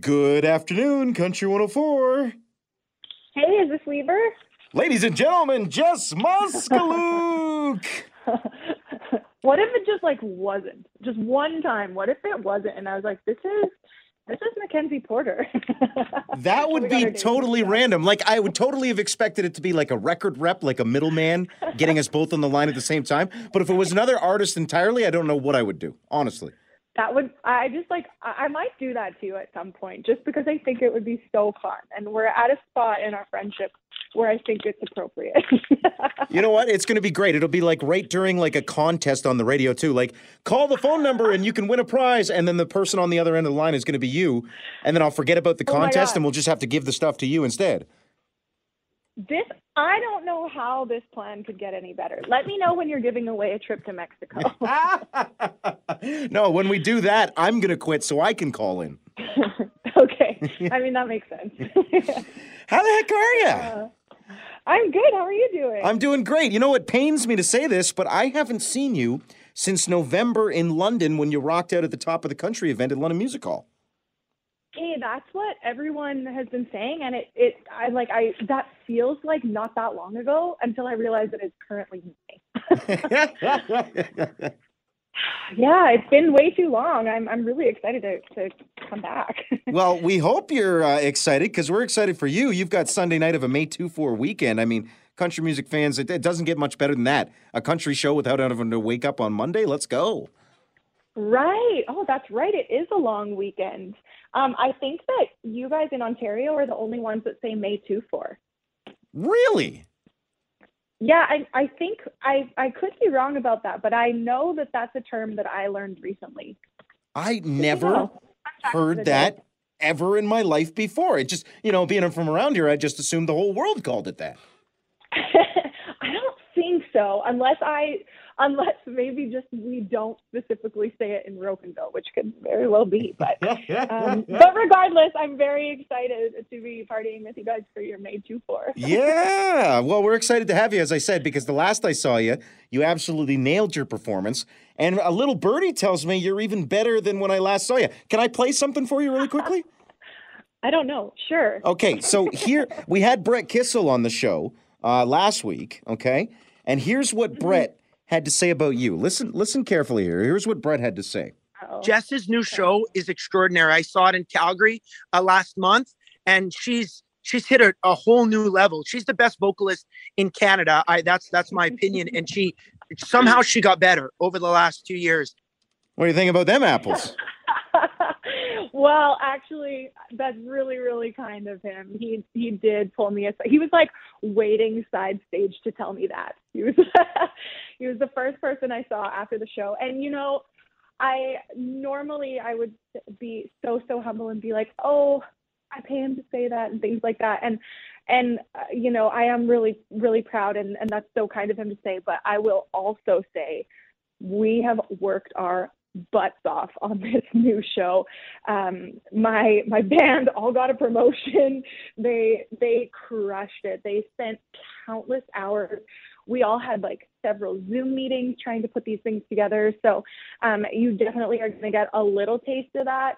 Good afternoon, Country 104. Hey, is this Weaver? Ladies and gentlemen, Jess Moskaluke. what if it just like wasn't? Just one time. What if it wasn't? And I was like, this is this is Mackenzie Porter. that would be totally random. Like I would totally have expected it to be like a record rep, like a middleman, getting us both on the line at the same time. But if it was another artist entirely, I don't know what I would do, honestly. That would I just like I, might do that too at some point, just because I think it would be so fun. And we're at a spot in our friendship where I think it's appropriate. You know what? It's going to be great. It'll be like right during like a contest on the radio too. Like call the phone number and you can win a prize, and then the person on the other end of the line is going to be you, and then I'll forget about the Oh contest God. and we'll just have to give the stuff to you instead. This I don't know how this plan could get any better. Let me know when you're giving away a trip to Mexico. no, when we do that, I'm going to quit so I can call in. okay. I mean that makes sense. How the heck are you? Uh, I'm good. How are you doing? I'm doing great. You know, it pains me to say this, but I haven't seen you since November in London when you rocked out at the top of the country event at London Music Hall. Hey, that's what everyone has been saying, and it, it, I like, I that feels like not that long ago until I realized that it's currently May. Yeah, it's been way too long. I'm, I'm really excited to, to come back. well, we hope you're uh, excited because we're excited for you. You've got Sunday night of a May 2 4 weekend. I mean, country music fans, it, it doesn't get much better than that. A country show without having to wake up on Monday. Let's go. Right. Oh, that's right. It is a long weekend. Um, I think that you guys in Ontario are the only ones that say May 2 for. Really? Yeah, I, I think I, I could be wrong about that, but I know that that's a term that I learned recently. I never know. Fun fact of heard the day. that ever in my life before. It just, you know, being from around here, I just assumed the whole world called it that. I don't think so, unless I, unless maybe just we don't specifically say it in Rocanville, which could very well be. But, um, but regardless, I'm very excited to be partying with you guys for your May 2 4. yeah. Well, we're excited to have you, as I said, because the last I saw you, you absolutely nailed your performance. And a little birdie tells me you're even better than when I last saw you. Can I play something for you really quickly? I don't know. Sure. Okay, so here we had Brett Kissel on the show uh, last week. Okay, and here's what Brett had to say about you. Listen, listen carefully here. Here's what Brett had to say. Uh-oh. Jess's new show is extraordinary. I saw it in Calgary uh, last month, and she's she's hit a, a whole new level. She's the best vocalist in Canada. I that's that's my opinion. And she somehow she got better over the last two years. What do you think about them apples? well, actually, that's really, really kind of him. He he did pull me aside. He was like waiting side stage to tell me that. He was he was the first person I saw after the show. And you know, I normally I would be so so humble and be like, oh, I pay him to say that and things like that. And and uh, you know, I am really really proud and and that's so kind of him to say. But I will also say, we have worked our butts off on this new show. Um, my my band all got a promotion. They they crushed it. They spent countless hours. We all had like several Zoom meetings trying to put these things together. So um, you definitely are going to get a little taste of that.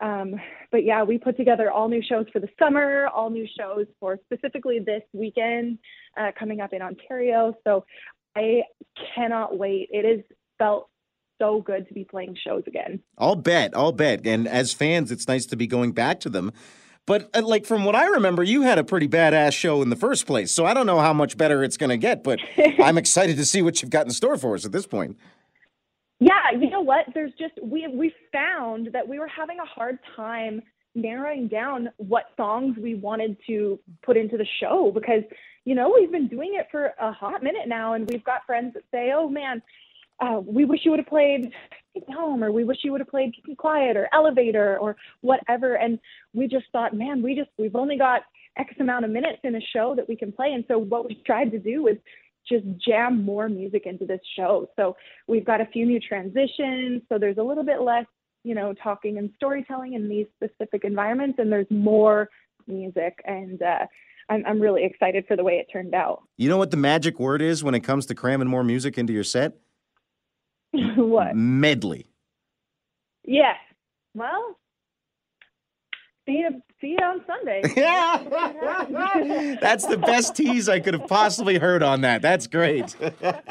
Um, but yeah, we put together all new shows for the summer, all new shows for specifically this weekend uh, coming up in Ontario. So I cannot wait. It has felt so good to be playing shows again. I'll bet. I'll bet. And as fans, it's nice to be going back to them. But uh, like from what I remember, you had a pretty badass show in the first place. So I don't know how much better it's going to get, but I'm excited to see what you've got in store for us at this point. Yeah, you know what? There's just we we found that we were having a hard time narrowing down what songs we wanted to put into the show because you know we've been doing it for a hot minute now and we've got friends that say oh man uh, we wish you would have played home or we wish you would have played keep quiet or elevator or whatever. And we just thought man we just we've only got x amount of minutes in a show that we can play. And so what we tried to do was just jam more music into this show. So we've got a few new transitions. So there's a little bit less you know talking and storytelling in these specific environments and there's more music. And uh I'm, I'm really excited for the way it turned out. You know what the magic word is when it comes to cramming more music into your set? what Medley. yes well see you see you on Sunday. Yeah, that's the best tease I could have possibly heard on that. That's great. uh,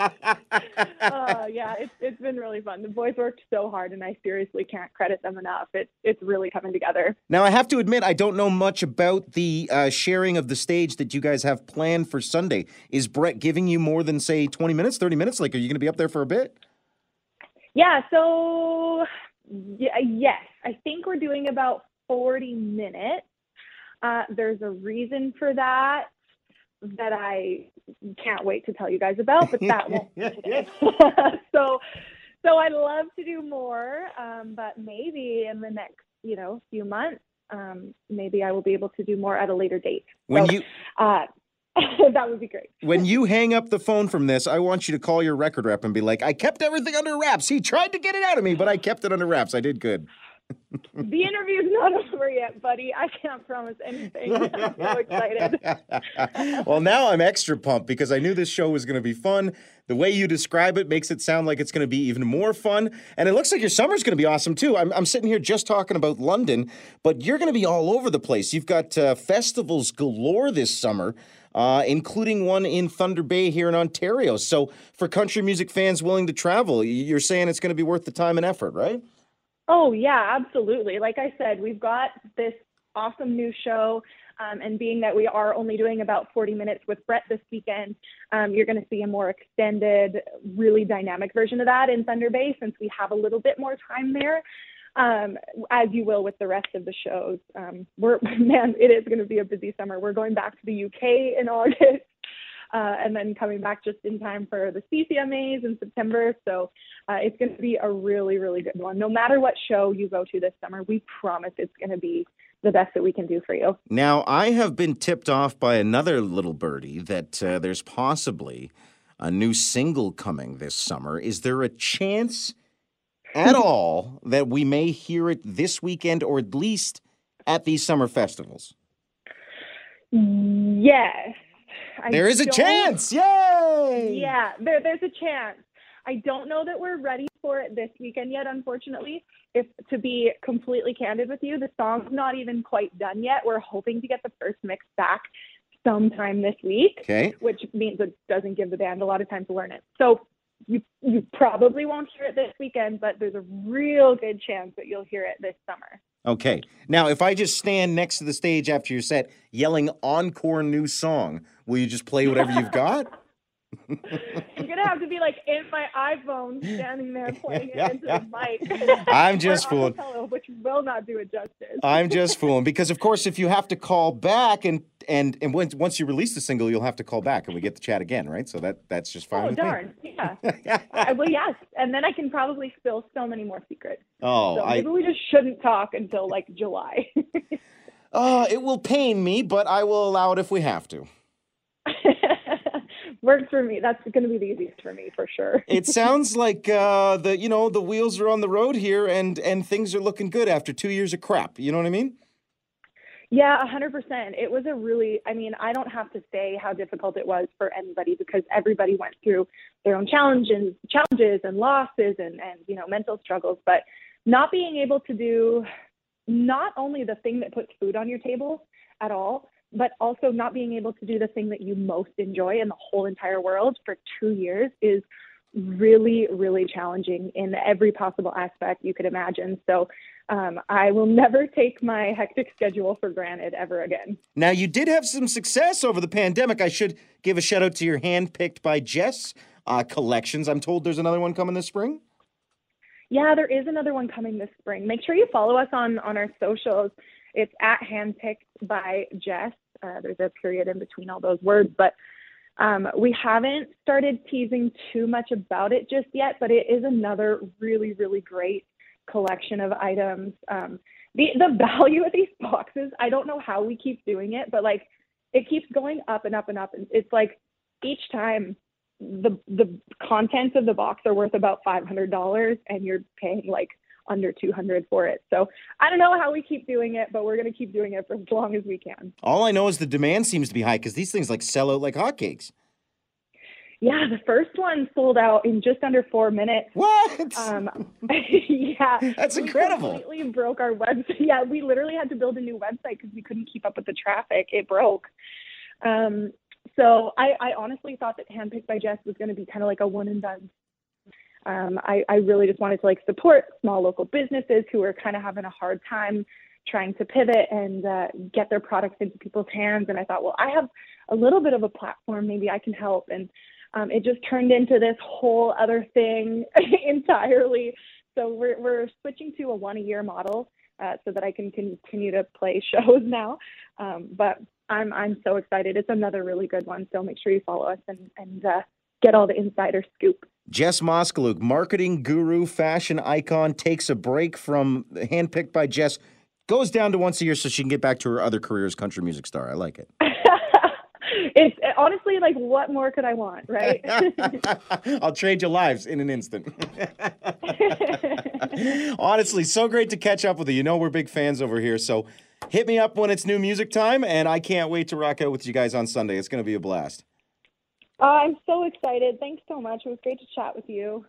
yeah, it's it's been really fun. The boys worked so hard, and I seriously can't credit them enough. It's it's really coming together. Now, I have to admit, I don't know much about the uh, sharing of the stage that you guys have planned for Sunday. Is Brett giving you more than say twenty minutes, thirty minutes? Like, are you going to be up there for a bit? Yeah. So yeah, yes, I think we're doing about forty minutes. Uh, there's a reason for that that I can't wait to tell you guys about, but that won't be today. so, so I'd love to do more, um, but maybe in the next, you know, few months, um, maybe I will be able to do more at a later date. When So, you uh, that would be great. when you hang up the phone from this, I want you to call your record rep and be like, "I kept everything under wraps. He tried to get it out of me, but I kept it under wraps. I did good." The interview's not over yet, buddy. I can't promise anything. I'm so excited. well, now I'm extra pumped because I knew this show was going to be fun. The way you describe it makes it sound like it's going to be even more fun. And it looks like your summer's going to be awesome too. I'm, I'm sitting here just talking about London, but you're going to be all over the place. You've got uh, festivals galore this summer. Uh, including one in Thunder Bay here in Ontario. So, for country music fans willing to travel, you're saying it's going to be worth the time and effort, right? Oh, yeah, absolutely. Like I said, we've got this awesome new show. Um, and being that we are only doing about 40 minutes with Brett this weekend, um, you're going to see a more extended, really dynamic version of that in Thunder Bay since we have a little bit more time there. Um, as you will with the rest of the shows. Um, we're man, it is going to be a busy summer. We're going back to the UK in August. Uh, and then coming back just in time for the CCMAs in September. So uh, it's going to be a really, really good one. No matter what show you go to this summer, we promise it's going to be the best that we can do for you. Now, I have been tipped off by another little birdie that uh, there's possibly a new single coming this summer. Is there a chance at all that we may hear it this weekend or at least at these summer festivals? Yes. I there is a chance. Yay! Yeah, there, there's a chance. I don't know that we're ready for it this weekend yet, unfortunately. If to be completely candid with you, the song's not even quite done yet. We're hoping to get the first mix back sometime this week, Okay. which means it doesn't give the band a lot of time to learn it. So you you probably won't hear it this weekend, but there's a real good chance that you'll hear it this summer. Okay. Now, if I just stand next to the stage after your set yelling encore new song, will you just play whatever you've got? You're gonna have to be like in my iPhone, standing there playing it into the mic. I'm just fooling. which will not do it justice. I'm just fooling because, of course, if you have to call back and and and once once you release the single, you'll have to call back and we get the chat again, right? So that that's just fine oh darn, yeah. I, well, yes, and then I can probably spill so many more secrets. oh, So I maybe we just shouldn't talk until like July. uh, it will pain me, but I will allow it if we have to. Works for me. That's going to be the easiest for me for sure. It sounds like uh, the you know the wheels are on the road here, and and things are looking good after two years of crap. You know what I mean? Yeah, a hundred percent. It was a really, I mean, I don't have to say how difficult it was for anybody because everybody went through their own challenges, challenges and losses and, and, you know, mental struggles, but not being able to do not only the thing that puts food on your table at all, but also not being able to do the thing that you most enjoy in the whole entire world for two years is really, really challenging in every possible aspect you could imagine. So um, I will never take my hectic schedule for granted ever again. Now you did have some success over the pandemic. I should give a shout out to your hand-picked by Jess uh, collections. I'm told there's another one coming this spring. Yeah, there is another one coming this spring. Make sure you follow us on on our socials. It's at handpicked by Jess. Uh, there's a period in between all those words, but um, we haven't started teasing too much about it just yet. But it is another really, really great collection of items. Um, the the value of these boxes, I don't know how we keep doing it, but like it keeps going up and up and up, and it's like each time the the contents of the box are worth about five hundred dollars, and you're paying like under two hundred for it. So I don't know how we keep doing it, but we're gonna keep doing it for as long as we can. All I know is the demand seems to be high because these things like sell out like hotcakes. Yeah, the first one sold out in just under four minutes. What? Um, yeah, That's incredible. we. Completely broke our website. Yeah, we literally had to build a new website because we couldn't keep up with the traffic. It broke. Um, so I, I honestly thought that Handpicked by Jess was going to be kind of like a one and done. Um, I, I really just wanted to like support small local businesses who are kind of having a hard time trying to pivot and uh, get their products into people's hands. And I thought, well, I have a little bit of a platform, maybe I can help. And um, it just turned into this whole other thing entirely. So we're we're switching to a one a year model uh, so that I can continue to play shows now. Um, but I'm I'm so excited. It's another really good one. So make sure you follow us and and uh, get all the insider scoop. Jess Moskaluke, marketing guru, fashion icon, takes a break from handpicked by Jess, goes down to once a year so she can get back to her other career as country music star. I like it. it's honestly like, what more could I want, right? I'll trade you lives in an instant. honestly, so great to catch up with you. You know, we're big fans over here. So hit me up when it's new music time, and I can't wait to rock out with you guys on Sunday. It's going to be a blast. Uh, I'm so excited. Thanks so much. It was great to chat with you.